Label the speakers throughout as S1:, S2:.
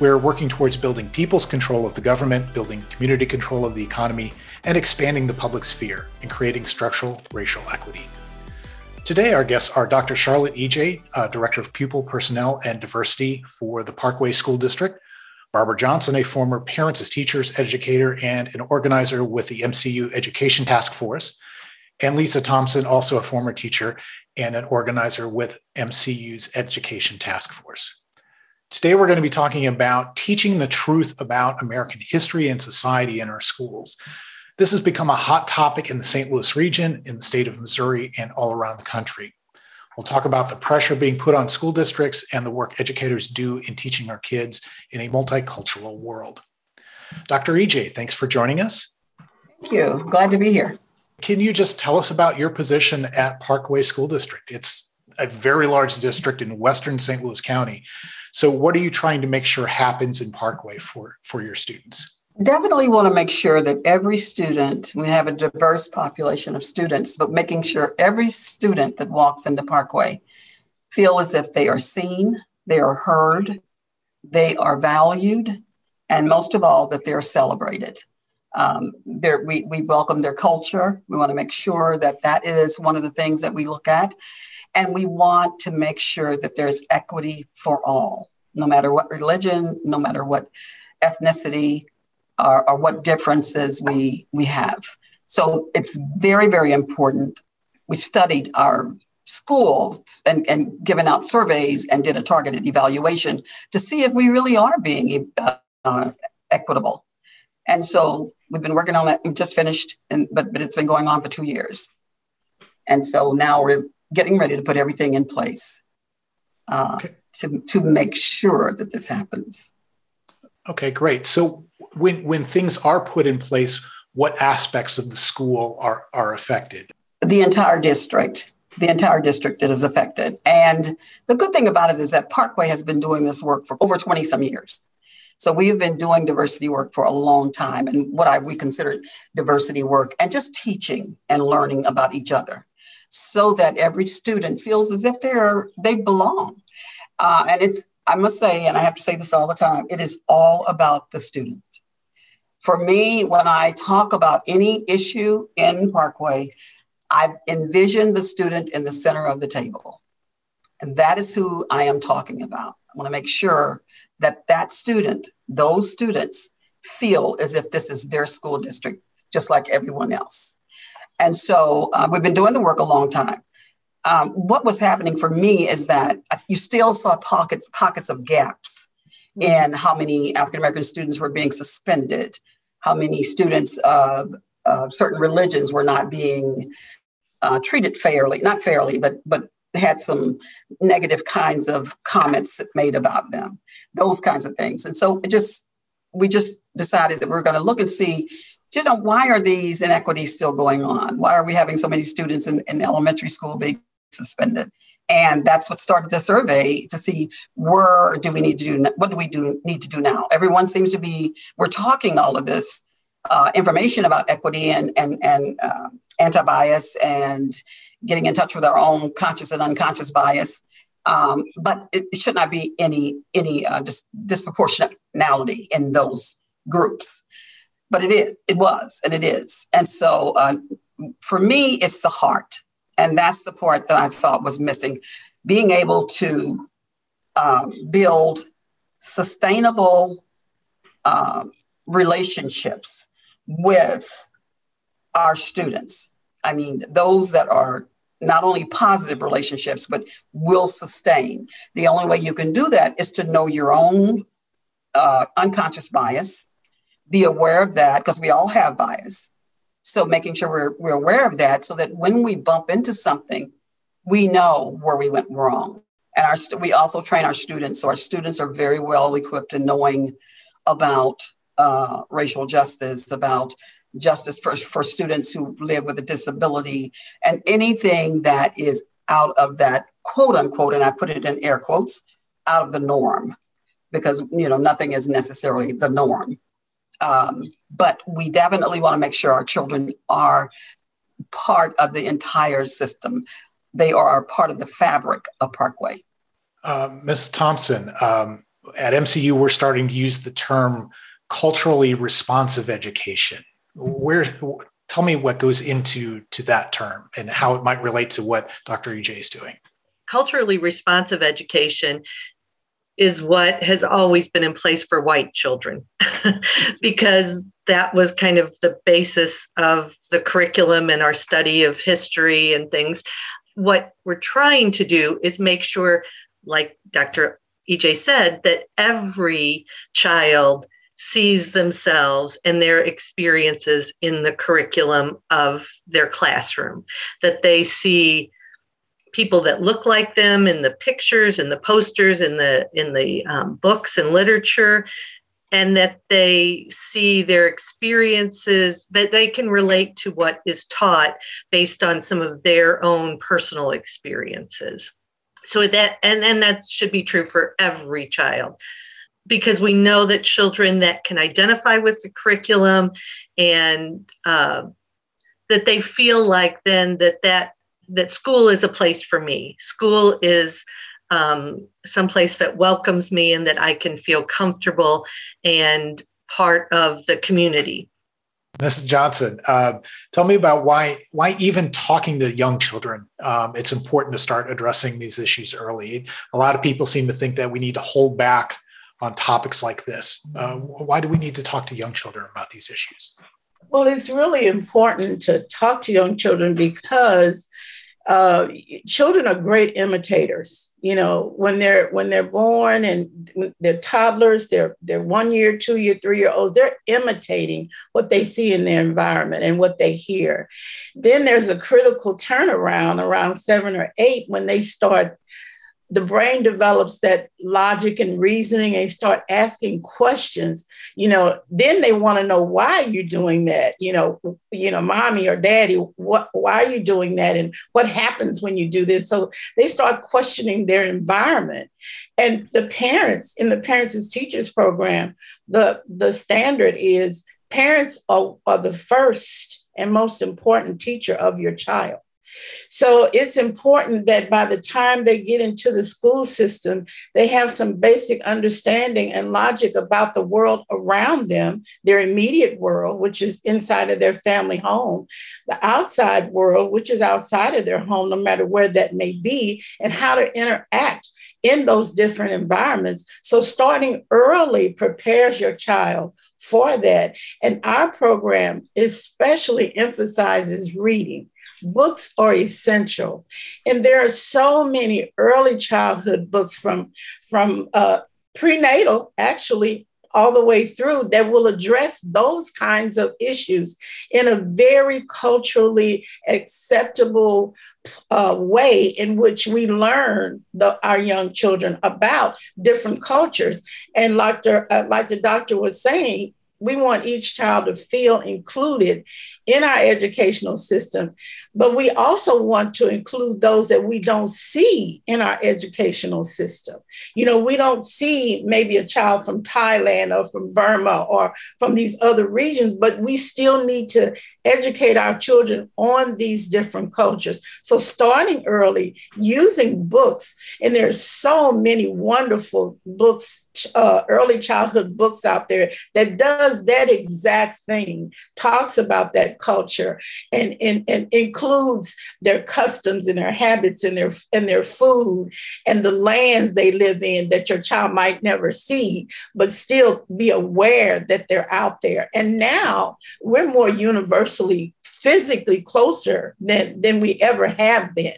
S1: We're working towards building people's control of the government, building community control of the economy, and expanding the public sphere and creating structural racial equity. Today, our guests are Dr. Charlotte E.J., uh, Director of Pupil Personnel and Diversity for the Parkway School District, Barbara Johnson, a former Parents as Teachers educator and an organizer with the MCU Education Task Force, and Lisa Thompson, also a former teacher and an organizer with MCU's Education Task Force. Today, we're going to be talking about teaching the truth about American history and society in our schools. This has become a hot topic in the St. Louis region, in the state of Missouri, and all around the country. We'll talk about the pressure being put on school districts and the work educators do in teaching our kids in a multicultural world. Dr. EJ, thanks for joining us.
S2: Thank you. Glad to be here.
S1: Can you just tell us about your position at Parkway School District? It's a very large district in Western St. Louis County. So, what are you trying to make sure happens in Parkway for, for your students?
S2: Definitely want to make sure that every student, we have a diverse population of students, but making sure every student that walks into Parkway feel as if they are seen, they are heard, they are valued, and most of all, that they're celebrated. Um, we, we welcome their culture. We want to make sure that that is one of the things that we look at. And we want to make sure that there's equity for all, no matter what religion, no matter what ethnicity, or, or what differences we, we have. So it's very, very important. We studied our schools and, and given out surveys and did a targeted evaluation to see if we really are being uh, equitable. And so we've been working on that. We just finished, and, but, but it's been going on for two years. And so now we're getting ready to put everything in place uh, okay. to, to make sure that this happens.
S1: Okay, great. So when when things are put in place, what aspects of the school are are affected?
S2: The entire district. The entire district is affected. And the good thing about it is that Parkway has been doing this work for over 20 some years. So we've been doing diversity work for a long time and what I we consider diversity work and just teaching and learning about each other so that every student feels as if they're they belong. Uh, and it's I must say, and I have to say this all the time, it is all about the student. For me, when I talk about any issue in Parkway, I envision the student in the center of the table. And that is who I am talking about. I want to make sure that that student, those students, feel as if this is their school district, just like everyone else. And so uh, we've been doing the work a long time. Um, what was happening for me is that you still saw pockets pockets of gaps in how many African American students were being suspended, how many students of uh, certain religions were not being uh, treated fairly, not fairly, but but had some negative kinds of comments made about them, those kinds of things. And so it just we just decided that we we're going to look and see you know, why are these inequities still going on? Why are we having so many students in, in elementary school being suspended? And that's what started the survey to see where do we need to do, what do we do need to do now? Everyone seems to be, we're talking all of this uh, information about equity and, and, and uh, anti-bias and getting in touch with our own conscious and unconscious bias. Um, but it, should not be any, any uh, dis- disproportionality in those groups but it is, it was, and it is. And so uh, for me, it's the heart. And that's the part that I thought was missing. Being able to um, build sustainable um, relationships with our students. I mean, those that are not only positive relationships, but will sustain. The only way you can do that is to know your own uh, unconscious bias be aware of that because we all have bias. So making sure we're, we're aware of that so that when we bump into something, we know where we went wrong. And our we also train our students, so our students are very well equipped in knowing about uh, racial justice, about justice for, for students who live with a disability, and anything that is out of that quote unquote, and I put it in air quotes, out of the norm, because you know nothing is necessarily the norm. Um, but we definitely want to make sure our children are part of the entire system. They are part of the fabric of Parkway.
S1: Uh, Ms. Thompson, um, at MCU, we're starting to use the term culturally responsive education. Where, tell me what goes into to that term and how it might relate to what Dr. EJ is doing.
S3: Culturally responsive education is what has always been in place for white children because that was kind of the basis of the curriculum and our study of history and things. What we're trying to do is make sure, like Dr. EJ said, that every child sees themselves and their experiences in the curriculum of their classroom, that they see people that look like them in the pictures and the posters in the in the um, books and literature and that they see their experiences that they can relate to what is taught based on some of their own personal experiences. So that and and that should be true for every child because we know that children that can identify with the curriculum and uh, that they feel like then that that that school is a place for me. School is um, some place that welcomes me and that I can feel comfortable and part of the community.
S1: Mrs. Johnson, uh, tell me about why why even talking to young children, um, it's important to start addressing these issues early. A lot of people seem to think that we need to hold back on topics like this. Uh, why do we need to talk to young children about these issues?
S4: Well, it's really important to talk to young children because uh, children are great imitators. You know, when they're when they're born and they're toddlers, they're they're one year, two year, three year olds. They're imitating what they see in their environment and what they hear. Then there's a critical turnaround around seven or eight when they start the brain develops that logic and reasoning and start asking questions you know then they want to know why you're doing that? You know you know mommy or daddy what why are you doing that? And what happens when you do this? So they start questioning their environment. And the parents in the parents as teachers program the the standard is parents are, are the first and most important teacher of your child so it's important that by the time they get into the school system, they have some basic understanding and logic about the world around them, their immediate world, which is inside of their family home, the outside world, which is outside of their home, no matter where that may be, and how to interact in those different environments. So starting early prepares your child for that. And our program especially emphasizes reading. Books are essential. And there are so many early childhood books from, from uh, prenatal, actually, all the way through that will address those kinds of issues in a very culturally acceptable uh, way in which we learn the, our young children about different cultures. And like the, uh, like the doctor was saying, we want each child to feel included in our educational system, but we also want to include those that we don't see in our educational system. You know, we don't see maybe a child from Thailand or from Burma or from these other regions, but we still need to educate our children on these different cultures. So, starting early, using books, and there's so many wonderful books uh, early childhood books out there that does that exact thing, talks about that culture and, and, and includes their customs and their habits and their, and their food and the lands they live in that your child might never see, but still be aware that they're out there. And now we're more universally physically closer than, than we ever have been.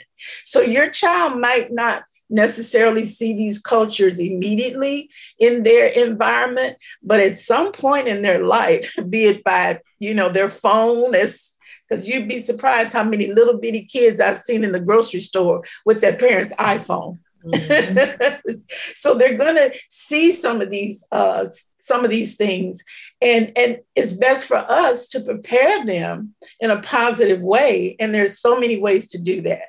S4: So your child might not necessarily see these cultures immediately in their environment, but at some point in their life, be it by, you know, their phone as because you'd be surprised how many little bitty kids I've seen in the grocery store with their parents' iPhone. Mm-hmm. so they're going to see some of these uh, some of these things, and and it's best for us to prepare them in a positive way. And there's so many ways to do that.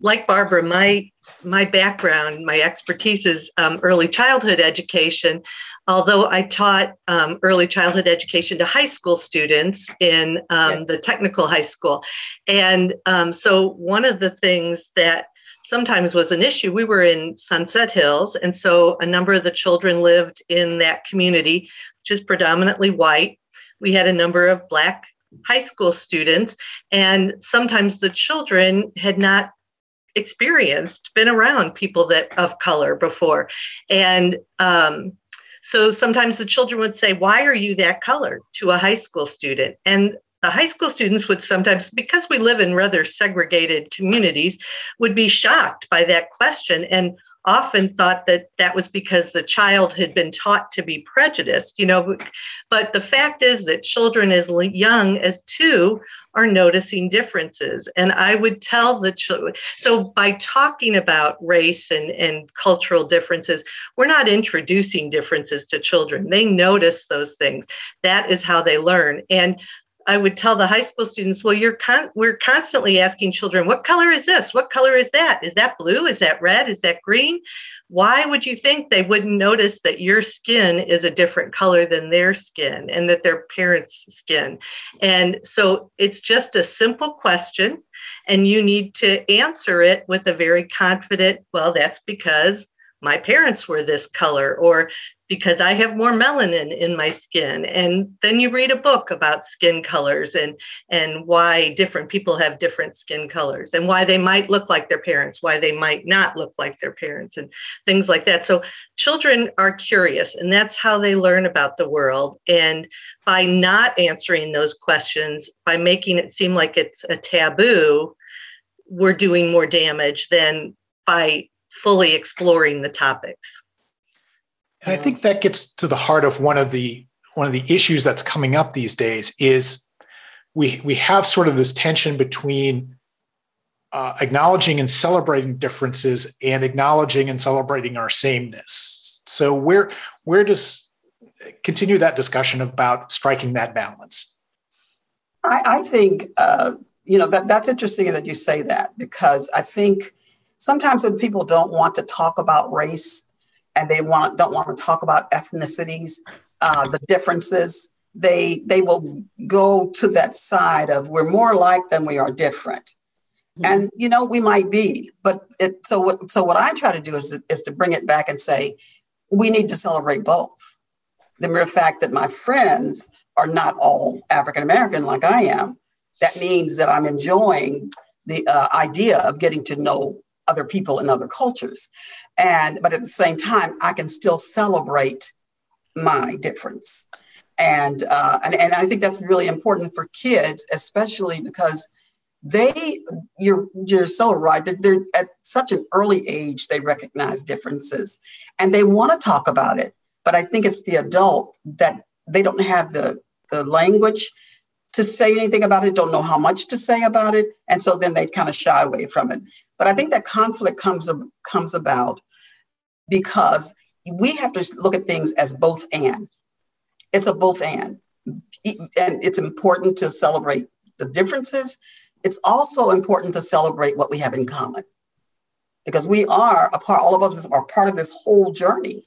S3: Like Barbara, my my background, my expertise is um, early childhood education. Although I taught um, early childhood education to high school students in um, the technical high school. And um, so, one of the things that sometimes was an issue, we were in Sunset Hills. And so, a number of the children lived in that community, which is predominantly white. We had a number of Black high school students, and sometimes the children had not experienced, been around people that of color before. And um, so sometimes the children would say, Why are you that color to a high school student? And the high school students would sometimes, because we live in rather segregated communities, would be shocked by that question and often thought that that was because the child had been taught to be prejudiced, you know. But the fact is that children as young as two are noticing differences. And I would tell the children, so by talking about race and, and cultural differences, we're not introducing differences to children. They notice those things. That is how they learn. And I would tell the high school students, well, you're con- we're constantly asking children, what color is this? What color is that? Is that blue? Is that red? Is that green? Why would you think they wouldn't notice that your skin is a different color than their skin and that their parents' skin? And so it's just a simple question, and you need to answer it with a very confident, well, that's because my parents were this color or because I have more melanin in my skin. And then you read a book about skin colors and, and why different people have different skin colors and why they might look like their parents, why they might not look like their parents, and things like that. So children are curious, and that's how they learn about the world. And by not answering those questions, by making it seem like it's a taboo, we're doing more damage than by fully exploring the topics.
S1: And I think that gets to the heart of one of the one of the issues that's coming up these days is we we have sort of this tension between uh, acknowledging and celebrating differences and acknowledging and celebrating our sameness. So where where does continue that discussion about striking that balance?
S2: I, I think uh, you know that that's interesting that you say that because I think sometimes when people don't want to talk about race and they want don't want to talk about ethnicities, uh, the differences, they they will go to that side of we're more like than we are different. Mm-hmm. And you know we might be, but it, so what so what I try to do is is to bring it back and say we need to celebrate both. The mere fact that my friends are not all African American like I am, that means that I'm enjoying the uh, idea of getting to know other people and other cultures. And but at the same time, I can still celebrate my difference. And uh, and, and I think that's really important for kids, especially because they you're you're so right that they're at such an early age they recognize differences and they want to talk about it but i think it's the adult that they don't have the the language to say anything about it, don't know how much to say about it, and so then they kind of shy away from it. But I think that conflict comes comes about because we have to look at things as both and. It's a both and, and it's important to celebrate the differences. It's also important to celebrate what we have in common, because we are a part. All of us are part of this whole journey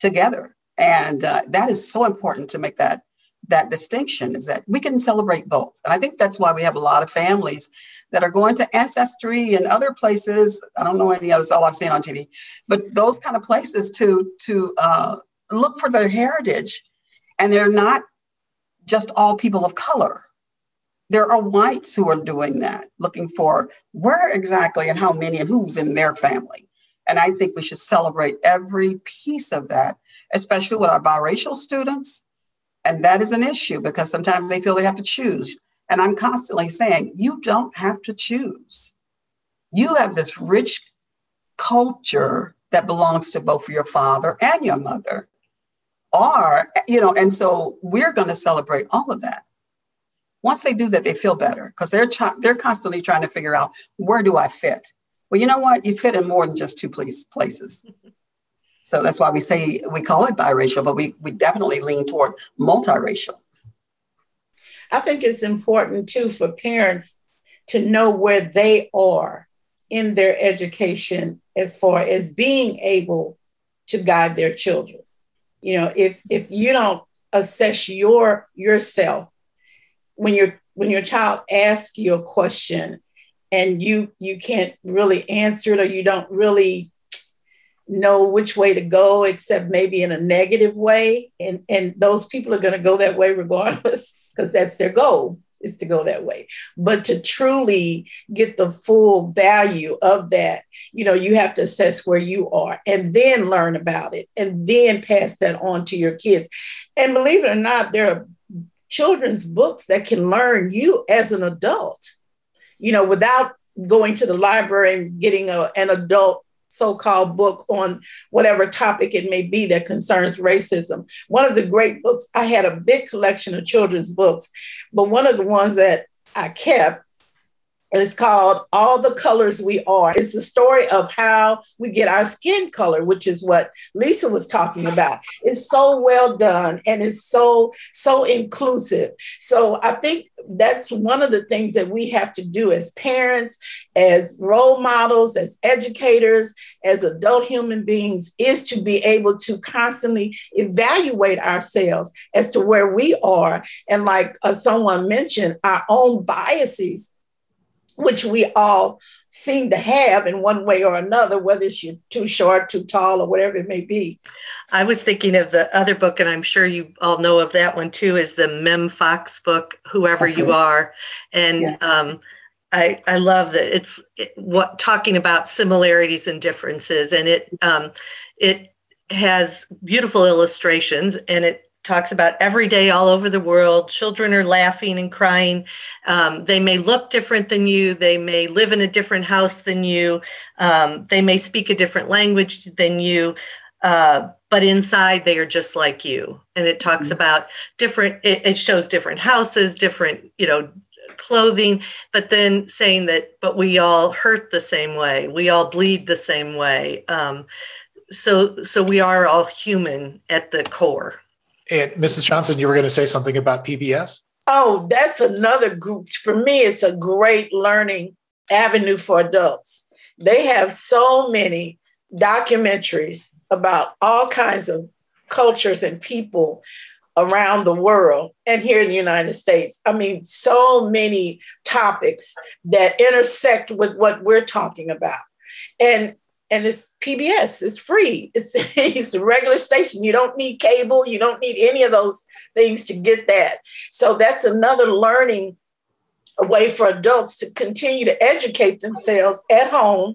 S2: together, and uh, that is so important to make that that distinction is that we can celebrate both. And I think that's why we have a lot of families that are going to Ancestry and other places. I don't know any others, all I've seen on TV, but those kind of places to, to uh, look for their heritage. And they're not just all people of color. There are whites who are doing that, looking for where exactly and how many and who's in their family. And I think we should celebrate every piece of that, especially with our biracial students and that is an issue because sometimes they feel they have to choose. And I'm constantly saying, you don't have to choose. You have this rich culture that belongs to both your father and your mother. Are, you know, and so we're going to celebrate all of that. Once they do that, they feel better because they're they're constantly trying to figure out where do I fit? Well, you know what? You fit in more than just two places. So that's why we say we call it biracial, but we, we definitely lean toward multiracial.
S4: I think it's important too for parents to know where they are in their education as far as being able to guide their children. You know, if if you don't assess your yourself when your when your child asks you a question and you you can't really answer it or you don't really know which way to go except maybe in a negative way. And and those people are going to go that way regardless because that's their goal is to go that way. But to truly get the full value of that you know you have to assess where you are and then learn about it and then pass that on to your kids. And believe it or not there are children's books that can learn you as an adult. You know without going to the library and getting a, an adult so-called book on whatever topic it may be that concerns racism. One of the great books, I had a big collection of children's books, but one of the ones that I kept it's called All the Colors We Are. It's the story of how we get our skin color, which is what Lisa was talking about. It's so well done and it's so, so inclusive. So I think that's one of the things that we have to do as parents, as role models, as educators, as adult human beings, is to be able to constantly evaluate ourselves as to where we are. And like uh, someone mentioned, our own biases which we all seem to have in one way or another, whether it's you're too short, too tall, or whatever it may be.
S3: I was thinking of the other book, and I'm sure you all know of that one too, is the Mem Fox book, Whoever okay. You Are. And yeah. um, I, I love that it's it, what talking about similarities and differences, and it um, it has beautiful illustrations, and it talks about every day all over the world. Children are laughing and crying. Um, they may look different than you. They may live in a different house than you. Um, they may speak a different language than you. Uh, but inside they are just like you. And it talks mm-hmm. about different, it, it shows different houses, different, you know, clothing, but then saying that, but we all hurt the same way. We all bleed the same way. Um, so, so we are all human at the core.
S1: And Mrs. Johnson, you were going to say something about PBS?
S4: Oh, that's another group. For me, it's a great learning avenue for adults. They have so many documentaries about all kinds of cultures and people around the world and here in the United States. I mean, so many topics that intersect with what we're talking about. And and it's PBS. It's free. It's it's a regular station. You don't need cable. You don't need any of those things to get that. So that's another learning way for adults to continue to educate themselves at home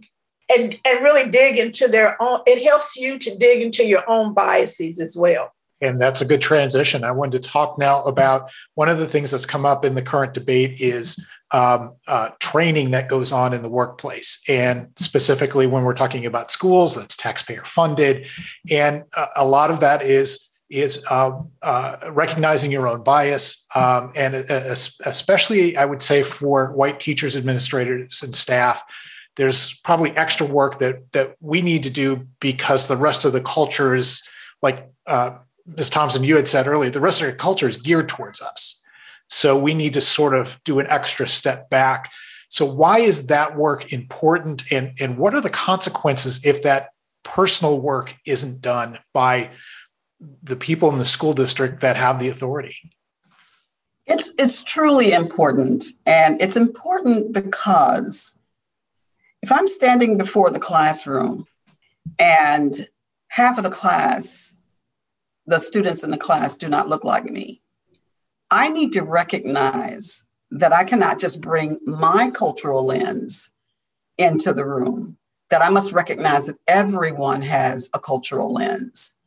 S4: and and really dig into their own. It helps you to dig into your own biases as well.
S1: And that's a good transition. I wanted to talk now about one of the things that's come up in the current debate is um, uh, training that goes on in the workplace. And specifically, when we're talking about schools, that's taxpayer funded. And uh, a lot of that is is uh, uh recognizing your own bias, um, and uh, especially, I would say, for white teachers, administrators, and staff. There's probably extra work that that we need to do because the rest of the culture is like Ms. Thompson, you had said earlier, the rest of the culture is geared towards us. So we need to sort of do an extra step back. So why is that work important and, and what are the consequences if that personal work isn't done by the people in the school district that have the authority?
S2: It's it's truly important. And it's important because if I'm standing before the classroom and half of the class, the students in the class do not look like me, I need to recognize that I cannot just bring my cultural lens into the room, that I must recognize that everyone has a cultural lens.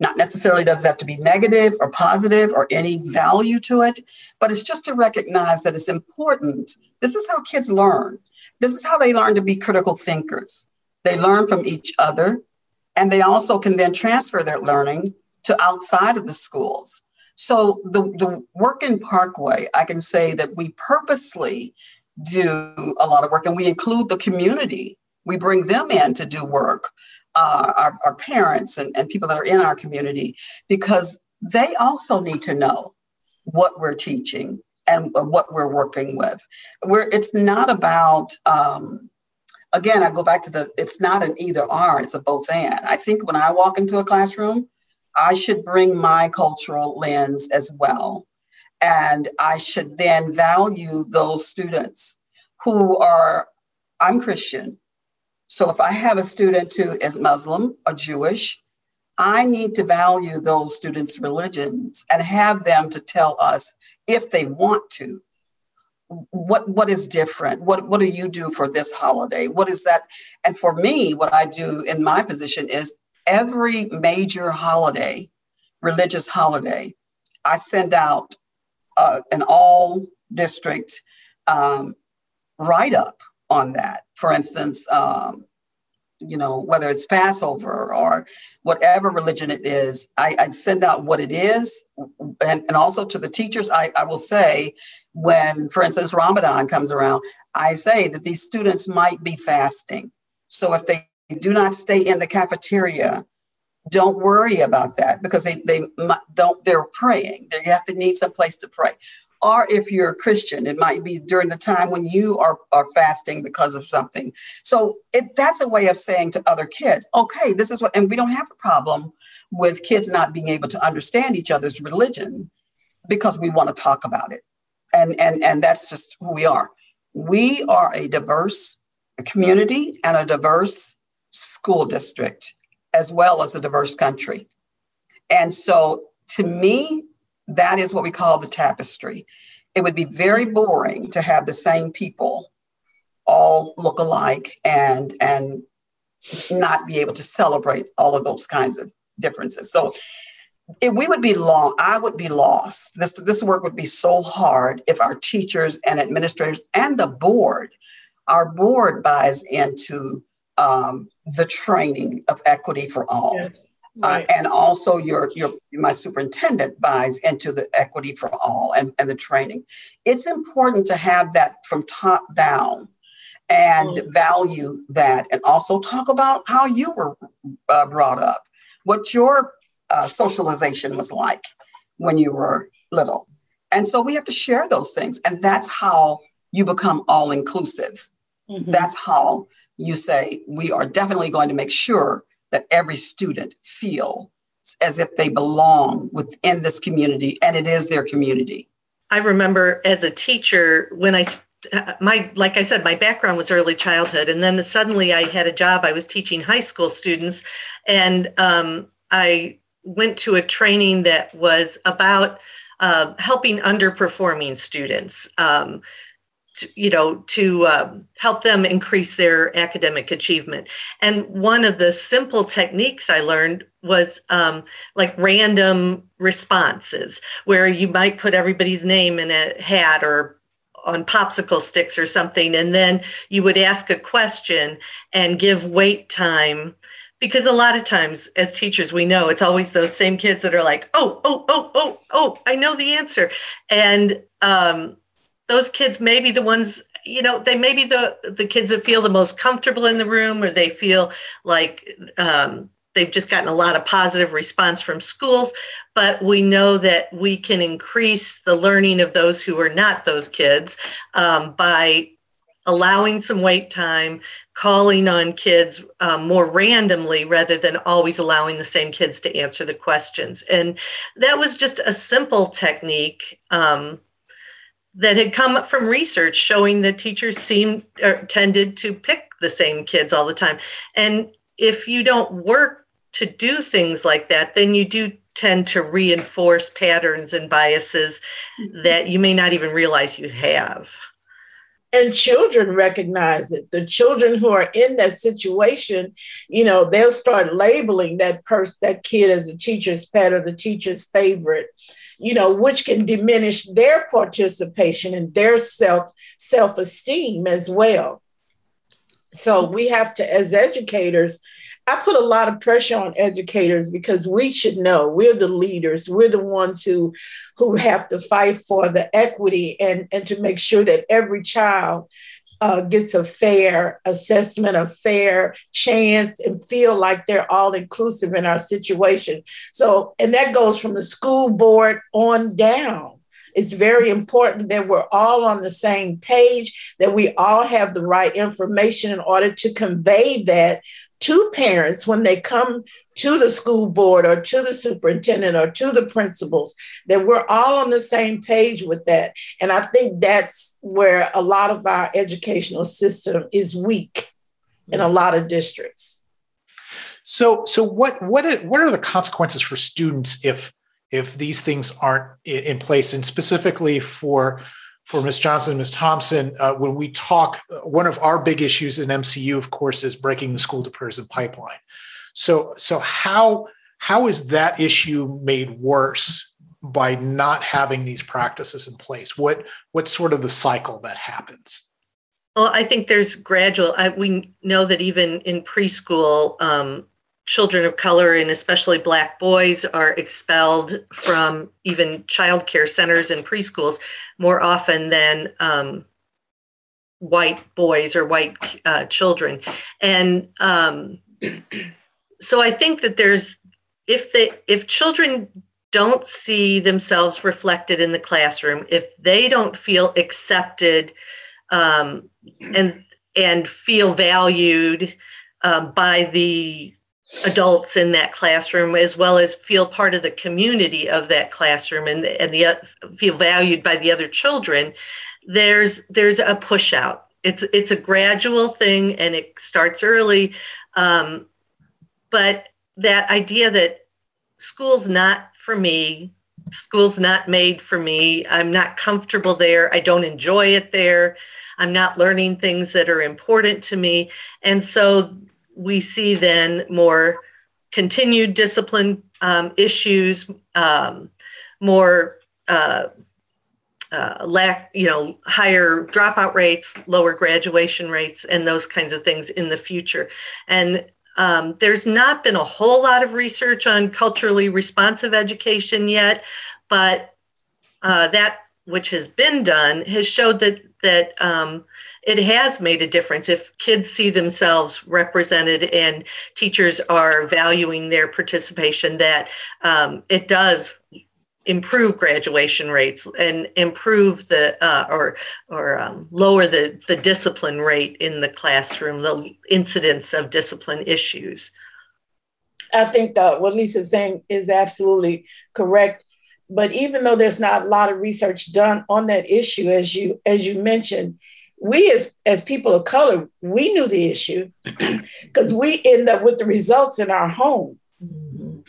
S2: Not necessarily does it have to be negative or positive or any value to it, but it's just to recognize that it's important. This is how kids learn. This is how they learn to be critical thinkers. They learn from each other, and they also can then transfer their learning to outside of the schools. So the, the work in Parkway, I can say that we purposely do a lot of work and we include the community. We bring them in to do work, uh, our, our parents and, and people that are in our community, because they also need to know what we're teaching and what we're working with. Where it's not about, um, again, I go back to the, it's not an either or, it's a both and. I think when I walk into a classroom, I should bring my cultural lens as well. And I should then value those students who are, I'm Christian. So if I have a student who is Muslim or Jewish, I need to value those students' religions and have them to tell us if they want to what what is different what what do you do for this holiday what is that and for me what i do in my position is every major holiday religious holiday i send out uh, an all district um, write up on that for instance um, you know, whether it's Passover or whatever religion it is, I, I send out what it is. And, and also to the teachers, I, I will say, when, for instance, Ramadan comes around, I say that these students might be fasting. So if they do not stay in the cafeteria, don't worry about that because they, they don't, they're praying. They have to need some place to pray or if you're a Christian, it might be during the time when you are, are fasting because of something. So it, that's a way of saying to other kids, okay, this is what, and we don't have a problem with kids not being able to understand each other's religion because we want to talk about it. And, and, and that's just who we are. We are a diverse community and a diverse school district, as well as a diverse country. And so to me, that is what we call the tapestry. It would be very boring to have the same people all look alike and and not be able to celebrate all of those kinds of differences. So if we would be long, I would be lost. This this work would be so hard if our teachers and administrators and the board, our board buys into um, the training of equity for all. Yes. Uh, right. Uh, and also your your my superintendent buys into the equity for all and, and the training it's important to have that from top down and mm. value that and also talk about how you were uh, brought up what your uh, socialization was like when you were little and so we have to share those things and that's how you become all inclusive mm-hmm. that's how you say we are definitely going to make sure that every student feel as if they belong within this community and it is their community.
S3: I remember as a teacher when I my like I said my background was early childhood and then suddenly I had a job I was teaching high school students and um, I went to a training that was about uh, helping underperforming students um, to, you know to um, help them increase their academic achievement. And one of the simple techniques i learned was um, like random responses where you might put everybody's name in a hat or on popsicle sticks or something and then you would ask a question and give wait time. Because a lot of times as teachers we know it's always those same kids that are like oh oh oh oh oh i know the answer. And um, those kids may be the ones you know they may be the the kids that feel the most comfortable in the room or they feel like um, they've just gotten a lot of positive response from schools. But we know that we can increase the learning of those who are not those kids um, by allowing some wait time calling on kids um, more randomly rather than always allowing the same kids to answer the questions. And that was just a simple technique um, that had come up from research showing that teachers seem or tended to pick the same kids all the time. And if you don't work to do things like that, then you do tend to reinforce patterns and biases mm-hmm. that you may not even realize you have.
S4: And children recognize it. The children who are in that situation, you know, they'll start labeling that person, that kid as the teacher's pet or the teacher's favorite you know, which can diminish their participation and their self self esteem as well. So we have to, as educators, I put a lot of pressure on educators because we should know we're the leaders. We're the ones who who have to fight for the equity and, and to make sure that every child uh, gets a fair assessment, a fair chance, and feel like they're all inclusive in our situation. So, and that goes from the school board on down. It's very important that we're all on the same page, that we all have the right information in order to convey that to parents when they come to the school board or to the superintendent or to the principals that we're all on the same page with that. And i think that's where a lot of our educational system is weak in a lot of districts.
S1: So so what what are, what are the consequences for students if if these things aren't in place? And specifically for for Ms. Johnson, and Ms. Thompson, uh, when we talk, one of our big issues in MCU, of course, is breaking the school to prison pipeline. So, so how how is that issue made worse by not having these practices in place? What what's sort of the cycle that happens?
S3: Well, I think there's gradual. I, we know that even in preschool, um, children of color and especially black boys are expelled from even child care centers and preschools more often than um, white boys or white uh, children. And um, so i think that there's if they if children don't see themselves reflected in the classroom if they don't feel accepted um, and and feel valued um, by the adults in that classroom as well as feel part of the community of that classroom and, and the feel valued by the other children there's there's a push out. It's it's a gradual thing and it starts early um, but that idea that school's not for me school's not made for me i'm not comfortable there i don't enjoy it there i'm not learning things that are important to me. And so we see then more continued discipline um, issues, um, more uh, uh, lack, you know, higher dropout rates, lower graduation rates, and those kinds of things in the future. And um, there's not been a whole lot of research on culturally responsive education yet, but uh, that which has been done has showed that that um, it has made a difference. If kids see themselves represented and teachers are valuing their participation that um, it does improve graduation rates and improve the uh, or or um, lower the the discipline rate in the classroom the incidence of discipline issues.
S4: I think uh, what lisa's saying is absolutely correct but even though there's not a lot of research done on that issue as you as you mentioned we as as people of color we knew the issue because we end up with the results in our home mm-hmm.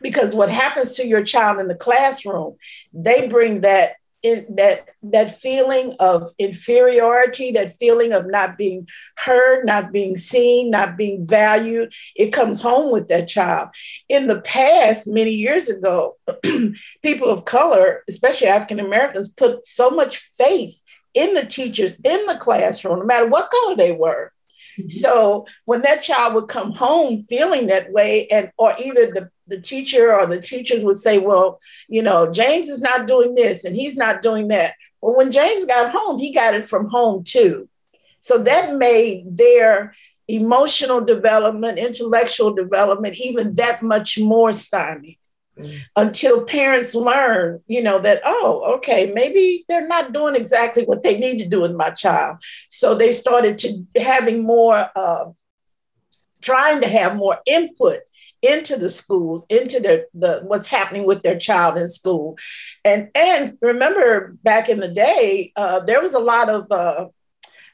S4: because what happens to your child in the classroom they bring that in that that feeling of inferiority that feeling of not being heard not being seen not being valued it comes home with that child in the past many years ago people of color especially african americans put so much faith in the teachers in the classroom, no matter what color they were. Mm-hmm. So when that child would come home feeling that way, and or either the, the teacher or the teachers would say, Well, you know, James is not doing this and he's not doing that. Well, when James got home, he got it from home too. So that made their emotional development, intellectual development, even that much more stymied until parents learn, you know, that, oh, okay, maybe they're not doing exactly what they need to do with my child. So they started to having more, uh, trying to have more input into the schools, into the, the what's happening with their child in school. And and remember back in the day, uh, there was a lot of uh,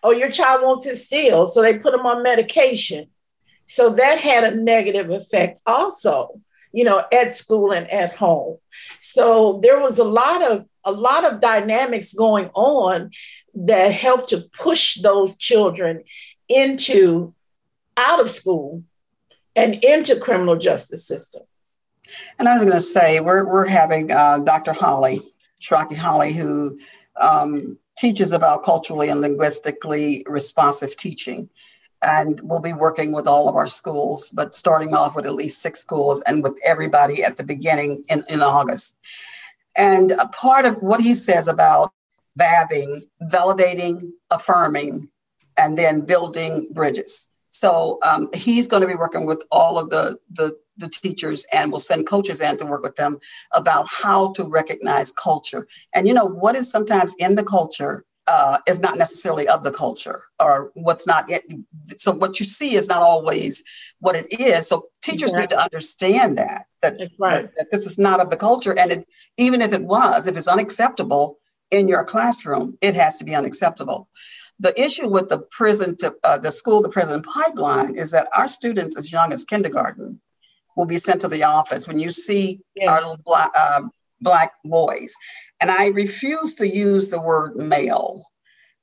S4: oh, your child won't sit still. So they put them on medication. So that had a negative effect also you know, at school and at home. So there was a lot of a lot of dynamics going on that helped to push those children into out of school and into criminal justice system.
S2: And I was going to say, we're, we're having uh, Dr. Hollie, Sharroky Hollie, who um, teaches about culturally and linguistically responsive teaching. And we'll be working with all of our schools, but starting off with at least six schools and with everybody at the beginning in, in August. And a part of what he says about vabbing, validating, affirming, and then building bridges. So um, he's going to be working with all of the, the, the teachers and will send coaches in to work with them about how to recognize culture. And you know what is sometimes in the culture uh, is not necessarily of the culture or what's not it. So what you see is not always what it is. So teachers yeah. need to understand that that, right. that, that this is not of the culture. And it, even if it was, if it's unacceptable in your classroom, it has to be unacceptable. The issue with the prison to uh, the school to prison pipeline is that our students as young as kindergarten will be sent to the office. When you see yes. our little black, uh, black boys, and I refuse to use the word male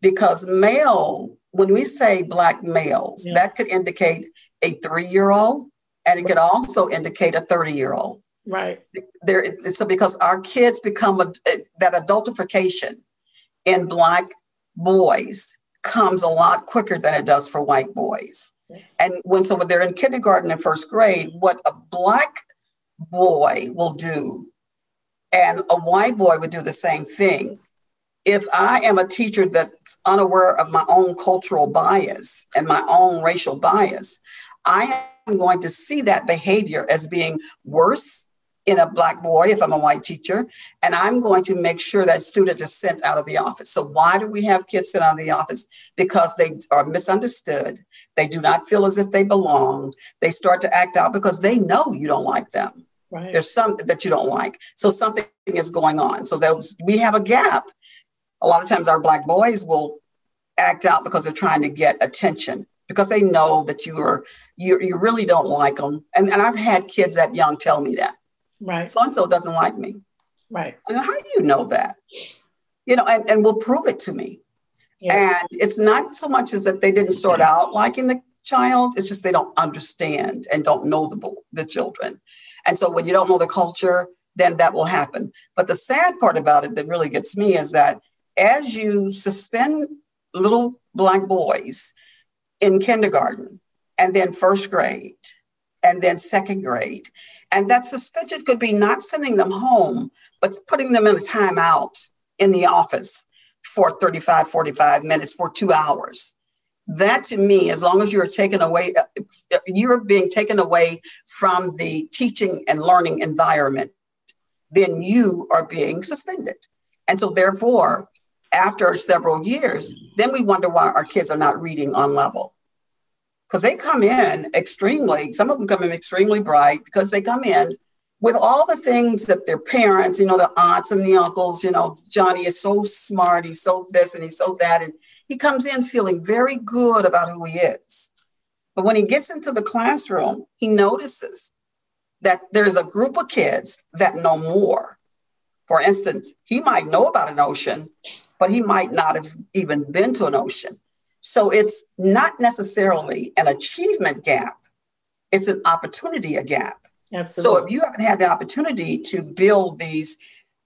S2: because male, when we say black males, yeah. that could indicate a three year old and it could also indicate a 30 year old.
S4: Right.
S2: There, so because our kids become a, that adultification in black boys comes a lot quicker than it does for white boys. Yes. And when so when they're in kindergarten and first grade, what a black boy will do and a white boy would do the same thing. If I am a teacher that's unaware of my own cultural bias and my own racial bias, I am going to see that behavior as being worse in a black boy if I'm a white teacher, and I'm going to make sure that student is sent out of the office. So why do we have kids sent out of the office? Because they are misunderstood. They do not feel as if they belong. They start to act out because they know you don't like them. Right. There's something that you don't like. So something is going on. So we have a gap. A lot of times our black boys will act out because they're trying to get attention because they know that you are you, you really don't like them. And, and I've had kids that young tell me that.
S4: Right.
S2: So and so doesn't like me.
S4: Right.
S2: And how do you know that? You know, and, and will prove it to me. Yeah. And it's not so much as that they didn't start out liking the child, it's just they don't understand and don't know the, the children. And so when you don't know the culture, then that will happen. But the sad part about it that really gets me is that as you suspend little black boys in kindergarten and then first grade and then second grade, and that suspension could be not sending them home, but putting them in a timeout in the office for 35, 45 minutes for two hours that to me as long as you're taken away uh, you're being taken away from the teaching and learning environment then you are being suspended. And so therefore after several years then we wonder why our kids are not reading on level. Because they come in extremely some of them come in extremely bright because they come in with all the things that their parents, you know, the aunts and the uncles, you know, Johnny is so smart, he's so this and he's so that. And he comes in feeling very good about who he is. But when he gets into the classroom, he notices that there's a group of kids that know more. For instance, he might know about an ocean, but he might not have even been to an ocean. So it's not necessarily an achievement gap, it's an opportunity gap.
S4: Absolutely.
S2: So if you haven't had the opportunity to build these,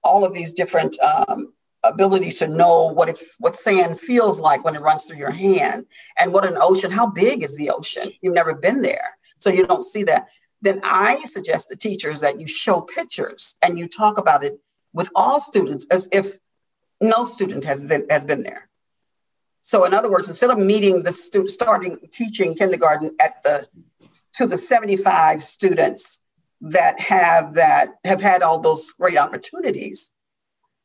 S2: all of these different um, abilities to know what if what sand feels like when it runs through your hand, and what an ocean, how big is the ocean? You've never been there, so you don't see that. Then I suggest to teachers that you show pictures and you talk about it with all students as if no student has been, has been there. So in other words, instead of meeting the student starting teaching kindergarten at the to the 75 students that have that have had all those great opportunities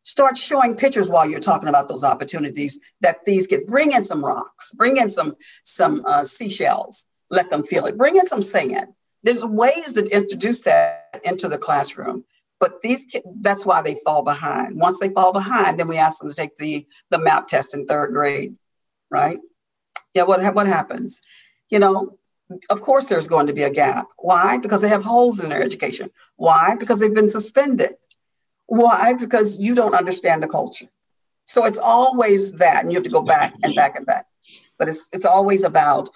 S2: start showing pictures while you're talking about those opportunities that these kids bring in some rocks bring in some some uh, seashells let them feel it. Bring in some sand. There's ways to introduce that into the classroom but these kids that's why they fall behind. Once they fall behind then we ask them to take the the map test in third grade right? Yeah what, what happens? You know of course there's going to be a gap. Why? Because they have holes in their education. Why? Because they've been suspended. Why? Because you don't understand the culture. So it's always that, and you have to go back and back and back. But it's it's always about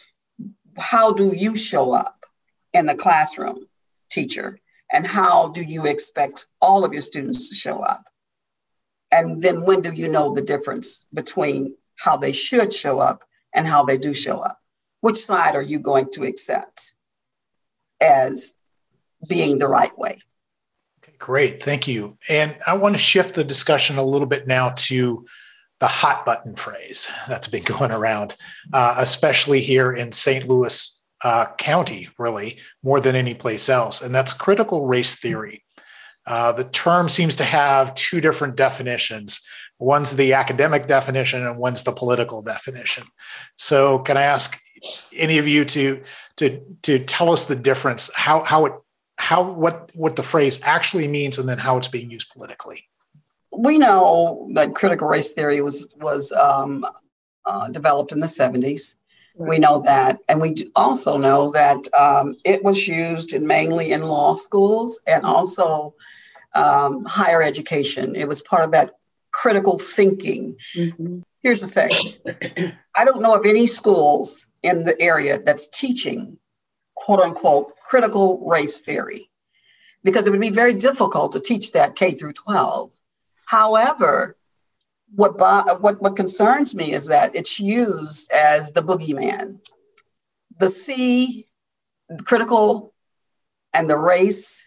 S2: how do you show up in the classroom, teacher, and how do you expect all of your students to show up? And then when do you know the difference between how they should show up and how they do show up? Which side are you going to accept as being the right way?
S1: Okay, great. Thank you. And I want to shift the discussion a little bit now to the hot button phrase that's been going around, uh, especially here in St. Louis uh, County, really, more than any place else. And that's critical race theory. Uh, the term seems to have two different definitions. One's the academic definition and one's the political definition. So, can I ask any of you to to to tell us the difference, how how it how what what the phrase actually means, and then how it's being used politically?
S2: We know that critical race theory was was um, uh, developed in the seventies. We know that. And we also know that um, it was used in mainly in law schools and also um, higher education. It was part of that critical thinking. Mm-hmm. Here's the thing I don't know of any schools in the area that's teaching, quote unquote, critical race theory, because it would be very difficult to teach that K through 12. However, what, what, what concerns me is that it's used as the boogeyman. The C, critical, and the race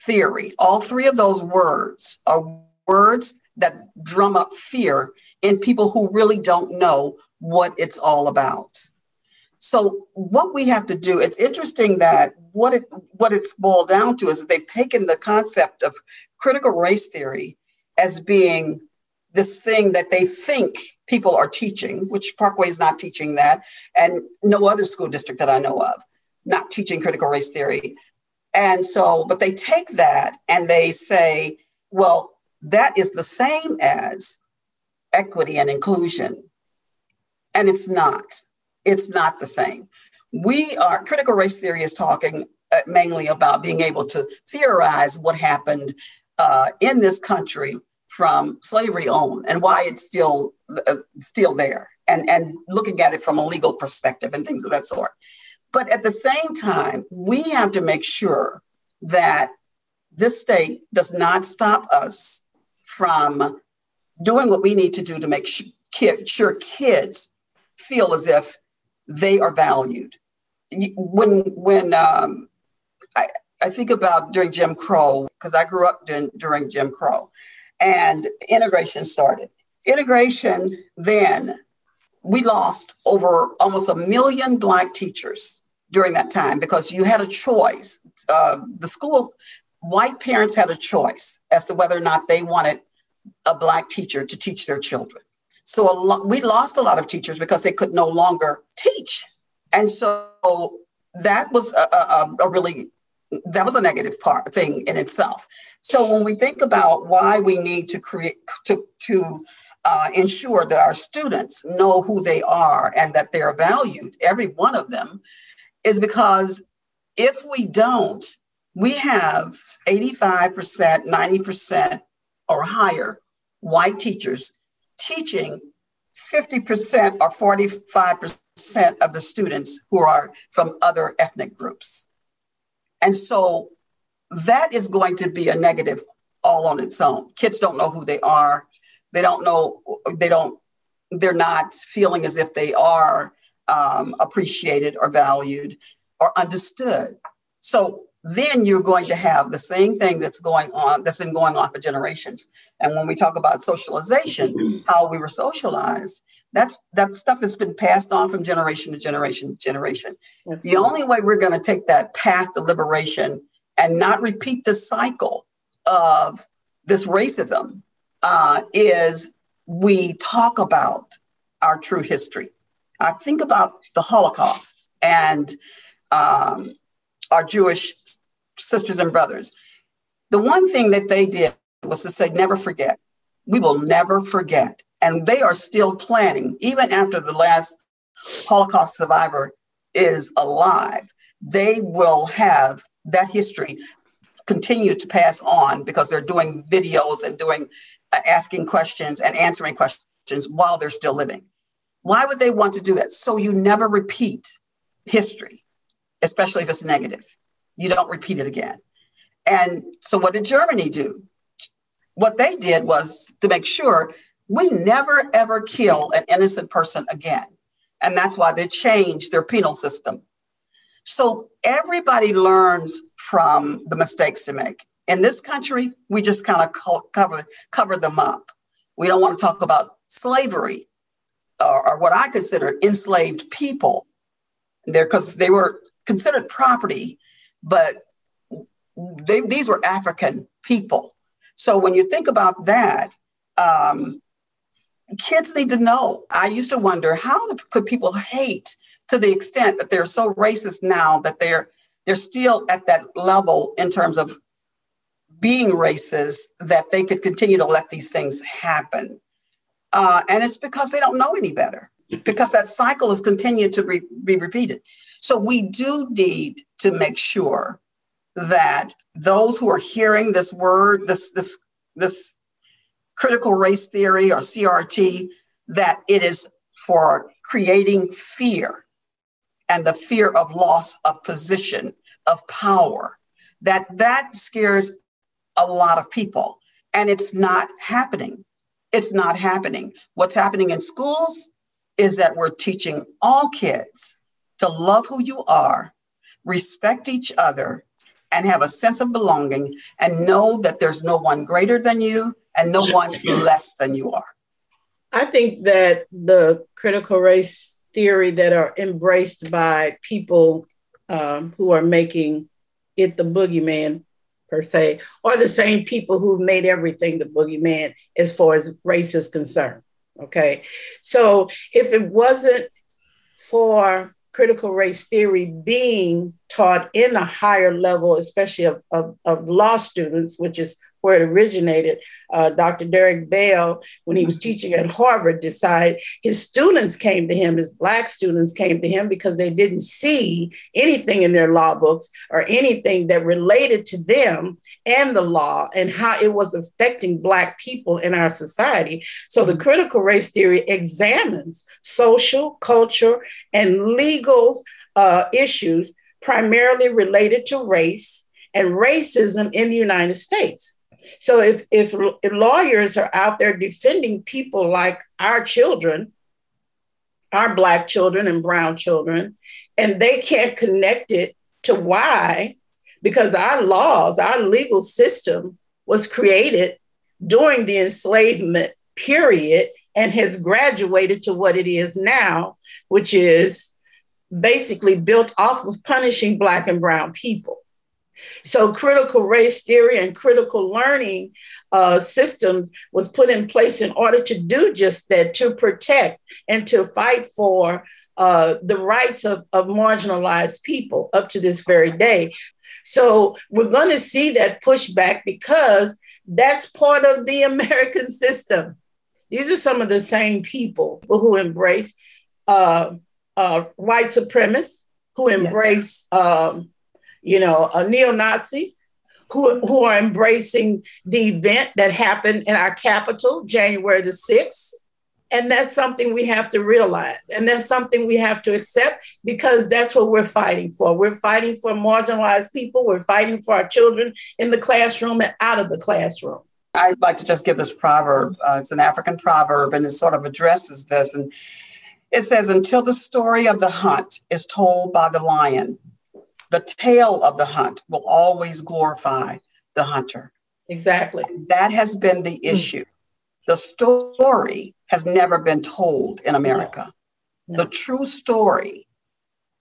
S2: theory, all three of those words are words that drum up fear in people who really don't know what it's all about. So what we have to do, it's interesting that what it what it's boiled down to is that they've taken the concept of critical race theory as being this thing that they think people are teaching, which Parkway is not teaching that, and no other school district that I know of, not teaching critical race theory. And so, but they take that and they say, well, that is the same as equity and inclusion. And it's not. It's not the same. We are, critical race theory is talking uh, mainly about being able to theorize what happened uh, in this country from slavery on and why it's still uh, still there and and looking at it from a legal perspective and things of that sort but at the same time we have to make sure that this state does not stop us from doing what we need to do to make sure kids feel as if they are valued when when um, I, I think about during Jim Crow because I grew up during, during Jim Crow, and integration started. Integration, then we lost over almost a million Black teachers during that time because you had a choice. Uh, the school, white parents had a choice as to whether or not they wanted a Black teacher to teach their children. So lo- we lost a lot of teachers because they could no longer teach. And so that was a, a, a really that was a negative part thing in itself. So when we think about why we need to create to to uh, ensure that our students know who they are and that they're valued, every one of them, is because if we don't, we have 85%, 90% or higher white teachers teaching 50% or 45% of the students who are from other ethnic groups. And so that is going to be a negative all on its own. Kids don't know who they are. They don't know, they don't, they're not feeling as if they are um, appreciated or valued or understood. So then you're going to have the same thing that's going on, that's been going on for generations. And when we talk about socialization, how we were socialized, that's that stuff has been passed on from generation to generation to generation. Absolutely. The only way we're going to take that path to liberation and not repeat the cycle of this racism uh, is we talk about our true history. I think about the Holocaust and um, our Jewish sisters and brothers. The one thing that they did was to say, never forget. We will never forget and they are still planning, even after the last Holocaust survivor is alive, they will have that history continue to pass on because they're doing videos and doing uh, asking questions and answering questions while they're still living. Why would they want to do that? So you never repeat history, especially if it's negative. You don't repeat it again. And so what did Germany do? What they did was to make sure we never ever kill an innocent person again. And that's why they changed their penal system. So everybody learns from the mistakes they make. In this country, we just kind of cover, cover them up. We don't want to talk about slavery or, or what I consider enslaved people there because they were considered property, but they, these were African people. So when you think about that, um, kids need to know. I used to wonder how could people hate to the extent that they're so racist now that they're they're still at that level in terms of being racist that they could continue to let these things happen. Uh, and it's because they don't know any better, because that cycle is continued to re- be repeated. So we do need to make sure that those who are hearing this word, this this this critical race theory or CRT, that it is for creating fear and the fear of loss of position, of power, that that scares a lot of people. And it's not happening. It's not happening. What's happening in schools is that we're teaching all kids to love who you are, respect each other, and have a sense of belonging and know that there's no one greater than you and no one less than you are.
S4: I think that the critical race theory that are embraced by people um, who are making it the boogeyman per se, or the same people who've made everything the boogeyman as far as race is concerned. Okay. So if it wasn't for critical race theory being taught in a higher level, especially of, of, of law students, which is where it originated. Uh, Dr. Derek Bell, when he was teaching at Harvard, decided his students came to him, his Black students came to him because they didn't see anything in their law books or anything that related to them and the law and how it was affecting Black people in our society. So the mm-hmm. critical race theory examines social, culture, and legal uh, issues primarily related to race and racism in the United States. So if, if, if lawyers are out there defending people like our children, our Black children and Brown children, and they can't connect it to why because our laws, our legal system was created during the enslavement period and has graduated to what it is now, which is basically built off of punishing Black and Brown people. So, critical race theory and critical learning uh, systems was put in place in order to do just that, to protect and to fight for uh, the rights of, of marginalized people up to this very day. So we're going to see that pushback because that's part of the American system. These are some of the same people who embrace uh, uh, white supremacists, who embrace, um, you know, a neo-Nazi, who, who are embracing the event that happened in our capital, January the 6th, and that's something we have to realize. And that's something we have to accept because that's what we're fighting for. We're fighting for marginalized people. We're fighting for our children in the classroom and out of the classroom.
S2: I'd like to just give this proverb. Uh, it's an African proverb and it sort of addresses this. And it says, Until the story of the hunt is told by the lion, the tale of the hunt will always glorify the hunter.
S4: Exactly.
S2: And that has been the hmm. issue. The story has never been told in America. No. No. The true story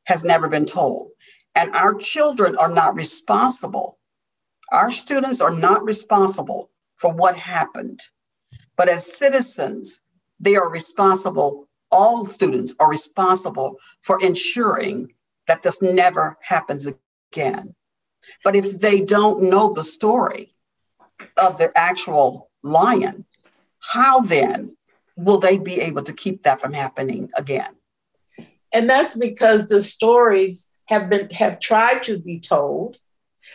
S2: has never been told. And our children are not responsible. Our students are not responsible for what happened. But as citizens, they are responsible, all students are responsible for ensuring that this never happens again. But if they don't know the story of their actual lion, how then will they be able to keep that from happening again?
S4: And that's because the stories have been have tried to be told.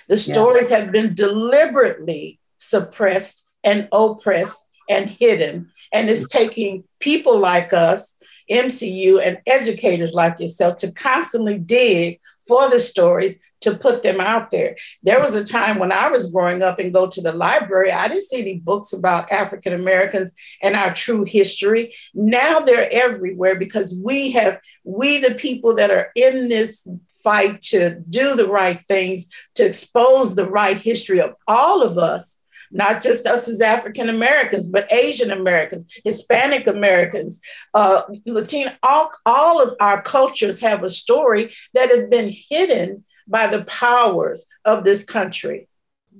S4: The stories yeah. have been deliberately suppressed and oppressed and hidden. And it's mm. taking people like us, MCU, and educators like yourself to constantly dig for the stories to put them out there. There was a time when I was growing up and go to the library, I didn't see any books about African Americans and our true history. Now they're everywhere because we have, we the people that are in this fight to do the right things, to expose the right history of all of us, not just us as African Americans, but Asian Americans, Hispanic Americans, uh, Latino, all, all of our cultures have a story that has been hidden by the powers of this country.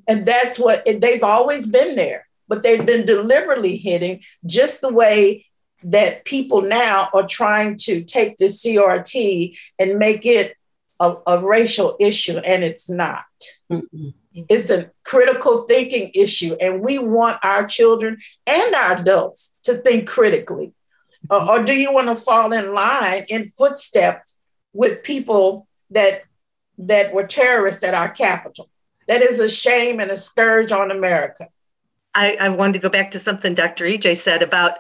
S4: And that's what they've always been there, but they've been deliberately hidden just the way that people now are trying to take the CRT and make it a, a racial issue, and it's not. Mm-mm. It's a critical thinking issue, and we want our children and our adults to think critically. Mm-hmm. or do you want to fall in line in footsteps with people that that were terrorists at our capital? That is a shame and a scourge on America.
S3: I, I wanted to go back to something Dr. Ijei said about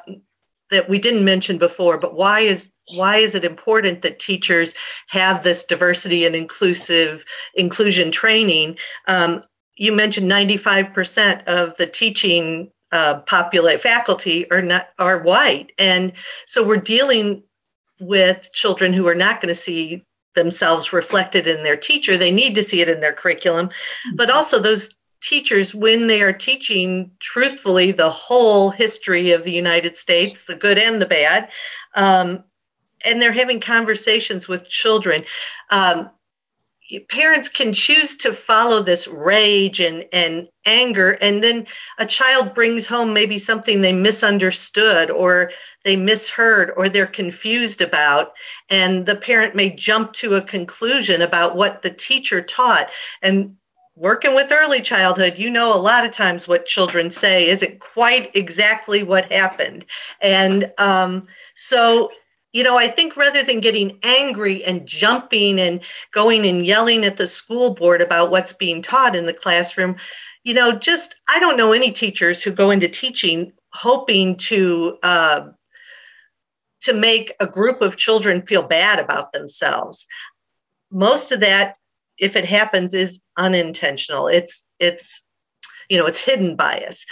S3: that we didn't mention before, but why is why is it important that teachers have this diversity and inclusive inclusion training? Um, you mentioned 95% of the teaching uh, populate faculty are not are white, and so we're dealing with children who are not going to see themselves reflected in their teacher. They need to see it in their curriculum, but also those teachers when they are teaching truthfully the whole history of the United States, the good and the bad, um, and they're having conversations with children. Um, parents can choose to follow this rage and, and anger, and then a child brings home maybe something they misunderstood or they misheard or they're confused about, and the parent may jump to a conclusion about what the teacher taught. And working with early childhood, you know, a lot of times what children say isn't quite exactly what happened. And um, so, you know, I think rather than getting angry and jumping and going and yelling at the school board about what's being taught in the classroom, you know, just I don't know any teachers who go into teaching hoping to uh, to make a group of children feel bad about themselves. Most of that if it happens is unintentional. It's it's you know it's hidden bias.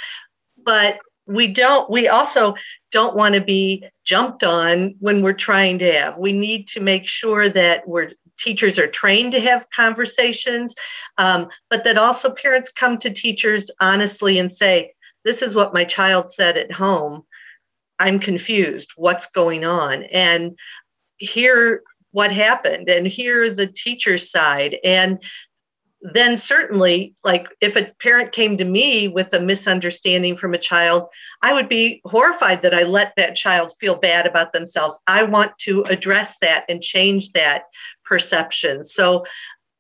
S3: But we don't we also don't want to be jumped on when we're trying to have. We need to make sure that we're teachers are trained to have conversations um, but that also parents come to teachers honestly and say this is what my child said at home. I'm confused. What's going on? And here what happened and hear the teacher's side. And then certainly like if a parent came to me with a misunderstanding from a child i would be horrified that i let that child feel bad about themselves. I want to address that and change that perception. So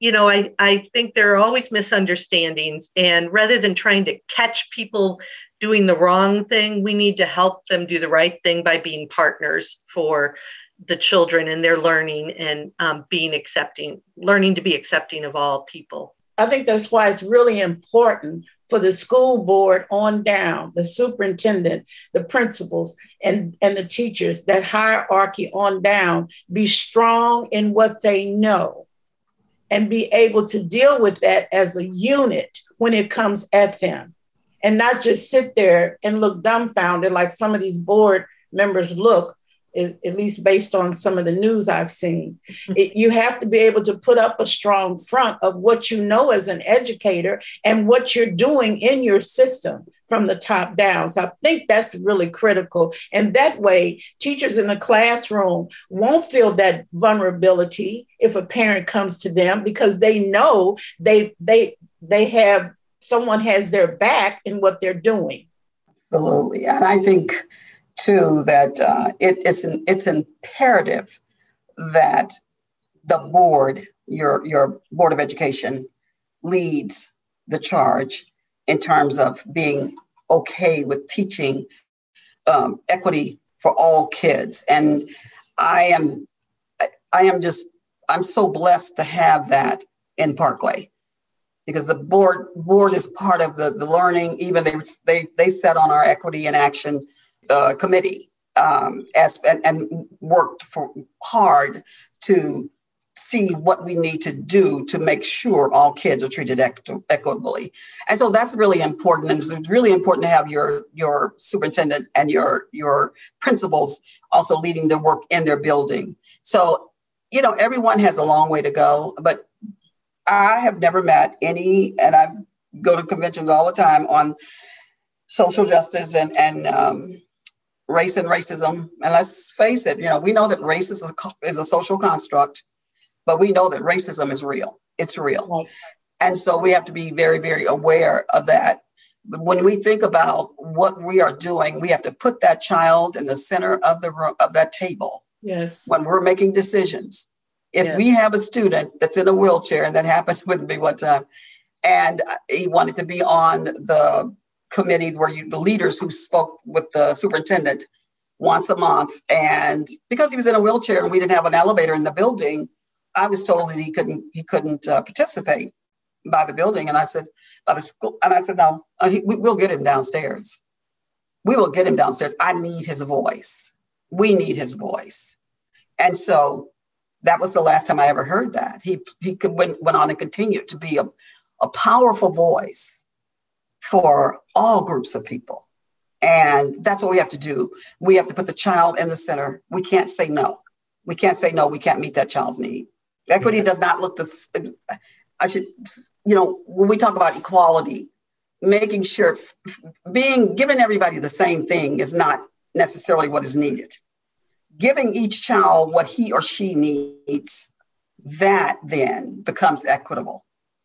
S3: you know i, I think there are always misunderstandings and rather than trying to catch people doing the wrong thing we need to help them do the right thing by being partners for the children and their learning and um, being accepting, learning to be accepting of all people.
S4: I think that's why it's really important for the school board on down, the superintendent, the principals, and, and the teachers, that hierarchy on down, be strong in what they know and be able to deal with that as a unit when it comes at them and not just sit there and look dumbfounded like some of these board members look at least based on some of the news I've seen. It, you have to be able to put up a strong front of what you know as an educator and what you're doing in your system from the top down. So I think that's really critical. And that way, teachers in the classroom won't feel that vulnerability if a parent comes to them because they know they they they have someone has their back in what they're doing.
S2: Absolutely. And I think too that uh, it, it's an, it's imperative that the board, your your board of education, leads the charge in terms of being okay with teaching um, equity for all kids. And I am I am just I'm so blessed to have that in Parkway because the board board is part of the, the learning. Even they they they set on our equity and action uh, committee um, as, and, and, worked for hard to see what we need to do to make sure all kids are treated equ- equitably. And so that's really important. And it's really important to have your your superintendent and your your principals also leading the work in their building. So, you know, everyone has a long way to go, but I have never met any, and I go to conventions all the time on social justice and and um, race and racism. And let's face it, you know, we know that race is a, is a social construct but we know that racism is real. It's real. Right. And so we have to be very, very aware of that. When we think about what we are doing, we have to put that child in the center of the room of that table.
S4: Yes.
S2: When we're making decisions. If yes. we have a student that's in a wheelchair, and that happens with me one time, and he wanted to be on the committee where you the leaders who spoke with the superintendent once a month, and because he was in a wheelchair and we didn't have an elevator in the building, I was told that he couldn't he couldn't uh, participate by the building, and I said by the school, and I said no, uh, he, we, we'll get him downstairs. We will get him downstairs. I need his voice. We need his voice, and so that was the last time I ever heard that. He he could, went went on and continued to be a, a powerful voice for all groups of people. And that's what we have to do. We have to put the child in the center. We can't say no. We can't say no, we can't meet that child's need. Equity does not look the. I should, you know, when we talk about equality, making sure being giving everybody the same thing is not necessarily what is needed. Giving each child what he or she needs, that then becomes equitable.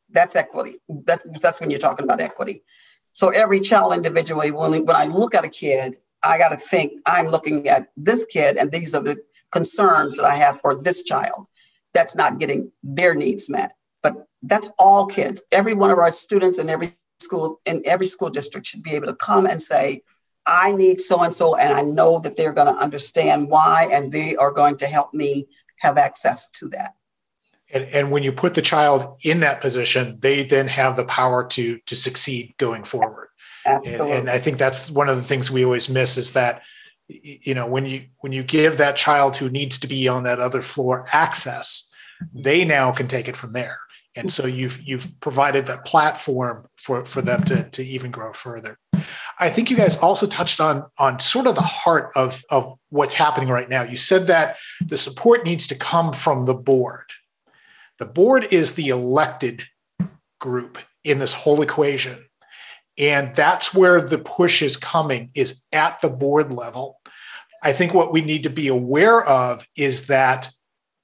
S2: That's equity. That, that's when you're talking about equity. So every child individually, when, when I look at a kid, I got to think I'm looking at this kid, and these are the concerns that I have for this child that's not getting their needs met. But that's all kids. Every one of our students in every school in every school district should be able to come and say, I need so and so, and I know that they're going to understand why, and they are going to help me have access to that.
S1: And, and when you put the child in that position, they then have the power to to succeed going forward.
S2: Absolutely.
S1: And, and I think that's one of the things we always miss is that you know when you when you give that child who needs to be on that other floor access they now can take it from there and so you've you've provided that platform for for them to to even grow further i think you guys also touched on on sort of the heart of of what's happening right now you said that the support needs to come from the board the board is the elected group in this whole equation and that's where the push is coming is at the board level I think what we need to be aware of is that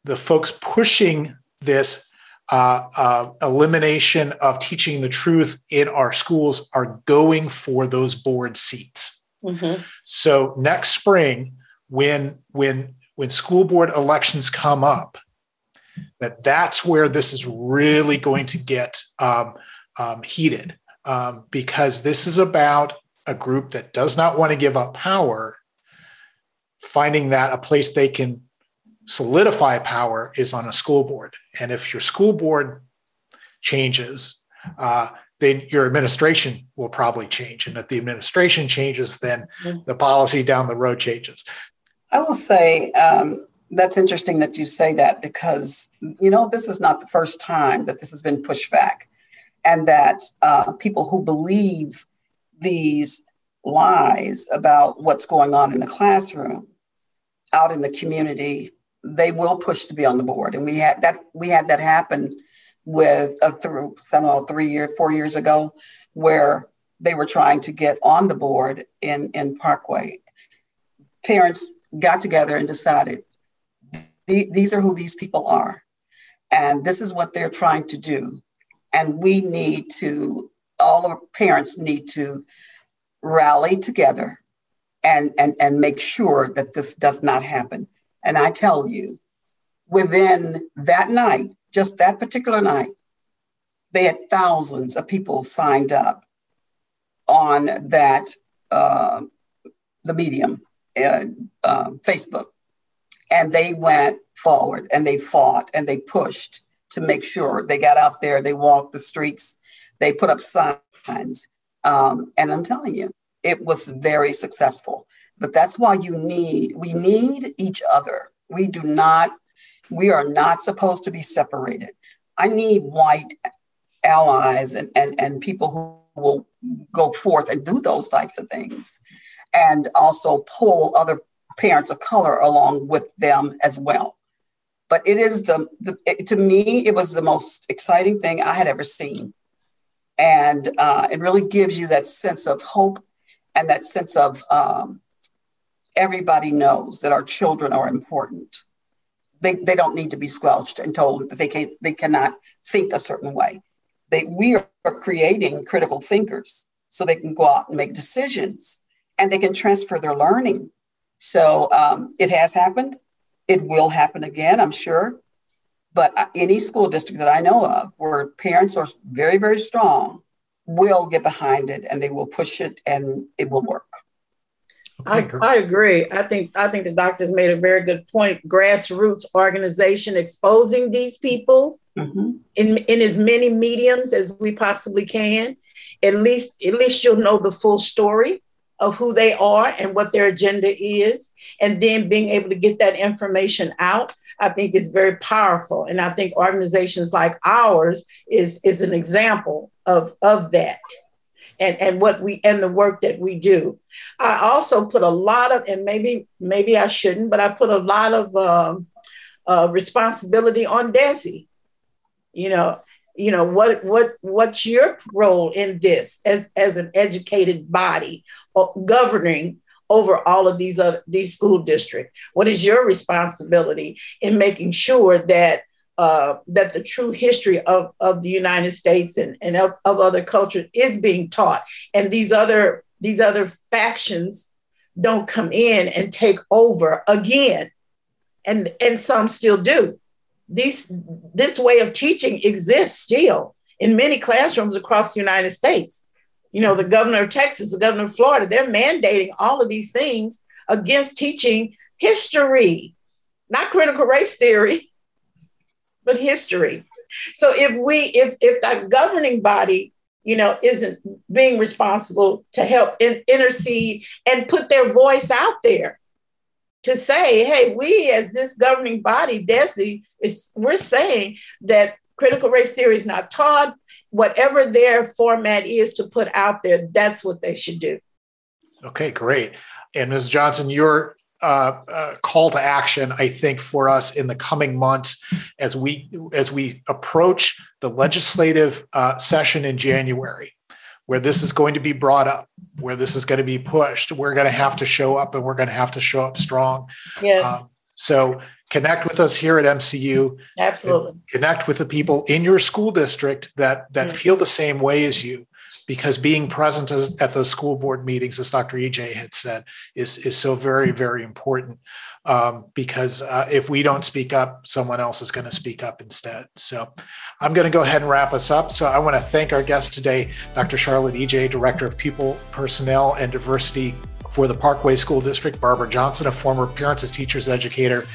S1: the folks pushing this uh, uh, elimination of teaching the truth in our schools are going for those board seats. Mm-hmm. So next spring, when when when school board elections come up, that that's where this is really going to get um, um, heated um, because this is about a group that does not want to give up power finding that a place they can solidify power is on a school board. And if your school board changes, uh, then your administration will probably change. And if the administration changes, then mm-hmm. the policy down the road changes.
S2: I will say um, that's interesting that you say that because, you know, this is not the first time that this has been pushed back and that uh, people who believe these lies about what's going on in the classroom out in the community they will push to be on the board. And we had that we had that happen with a through I know, three year four years ago where they were trying to get on the board in in parkway. Parents got together and decided these are who these people are and this is what they're trying to do and we need to all our parents need to rally together and, and, and make sure that this does not happen. And I tell you, within that night, just that particular night, they had thousands of people signed up on that, uh, the medium, uh, uh, Facebook. And they went forward and they fought and they pushed to make sure they got out there, they walked the streets, they put up signs. Um, and I'm telling you, it was very successful. But that's why you need, we need each other. We do not, We are not supposed to be separated. I need white allies and, and, and people who will go forth and do those types of things and also pull other parents of color along with them as well. But it is the, the it, to me, it was the most exciting thing I had ever seen. And uh, it really gives you that sense of hope and that sense of um, everybody knows that our children are important. They, they don't need to be squelched and told that they, can, they cannot think a certain way. They, we are creating critical thinkers so they can go out and make decisions and they can transfer their learning. So um, it has happened. It will happen again, I'm sure. But uh, any school district that I know of where parents are very, very strong will get behind it and they will push it and it will work.
S4: I, I agree. I think I think the doctor's made a very good point. Grassroots organization exposing these people mm-hmm. in in as many mediums as we possibly can. At least at least you'll know the full story of who they are and what their agenda is, and then being able to get that information out. I think is very powerful, and I think organizations like ours is is an example of of that and, and what we and the work that we do. I also put a lot of, and maybe maybe I shouldn't, but I put a lot of um, uh, responsibility on DESE. You know, you know what what what's your role in this as as an educated body uh, governing over all of these other these school districts? What is your responsibility in making sure that uh, that the true history of, of the United States and, and of, of other cultures is being taught. And these other these other factions don't come in and take over again. And, and some still do. These, this way of teaching exists still in many classrooms across the United States. You know, the governor of Texas, the governor of Florida, they're mandating all of these things against teaching history, not critical race theory, but history. So if we, if if that governing body, you know, isn't being responsible to help in, intercede and put their voice out there to say, hey, we as this governing body, DESE, is we're saying that critical race theory is not taught. Whatever their format is to put out there, that's what they should do.
S1: Okay, great. And Ms. Johnson, you're uh, uh, call to action, I think, for us in the coming months as we as we approach the legislative uh, session in January, where this is going to be brought up, where this is going to be pushed. We're going to have to show up, and we're going to have to show up strong.
S4: Yes. Um,
S1: so connect with us here at MCU.
S4: Absolutely.
S1: Connect with the people in your school district that that mm-hmm. feel the same way as you because being present as, at those school board meetings, as Dr. Ijei had said, is, is so very, very important. Um, because uh, if we don't speak up, someone else is going to speak up instead. So I'm going to go ahead and wrap us up. So I want to thank our guest today, Dr. Charlotte Ijei, Director of People, Personnel, and Diversity for the Parkway School District, Barbara Johnson, a former Parents as Teachers educator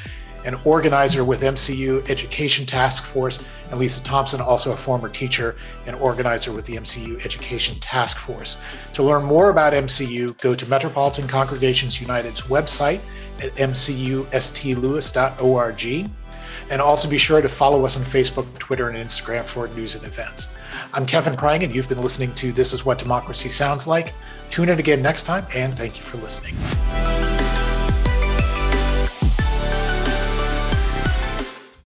S1: an organizer with MCU Education Task Force, and Lisa Thompson, also a former teacher and organizer with the MCU Education Task Force. To learn more about MCU, go to Metropolitan Congregations United's website at mcustlewis.org. And also be sure to follow us on Facebook, Twitter, and Instagram for news and events. I'm Kevin Prang, and you've been listening to This Is What Democracy Sounds Like. Tune in again next time, and thank you for listening.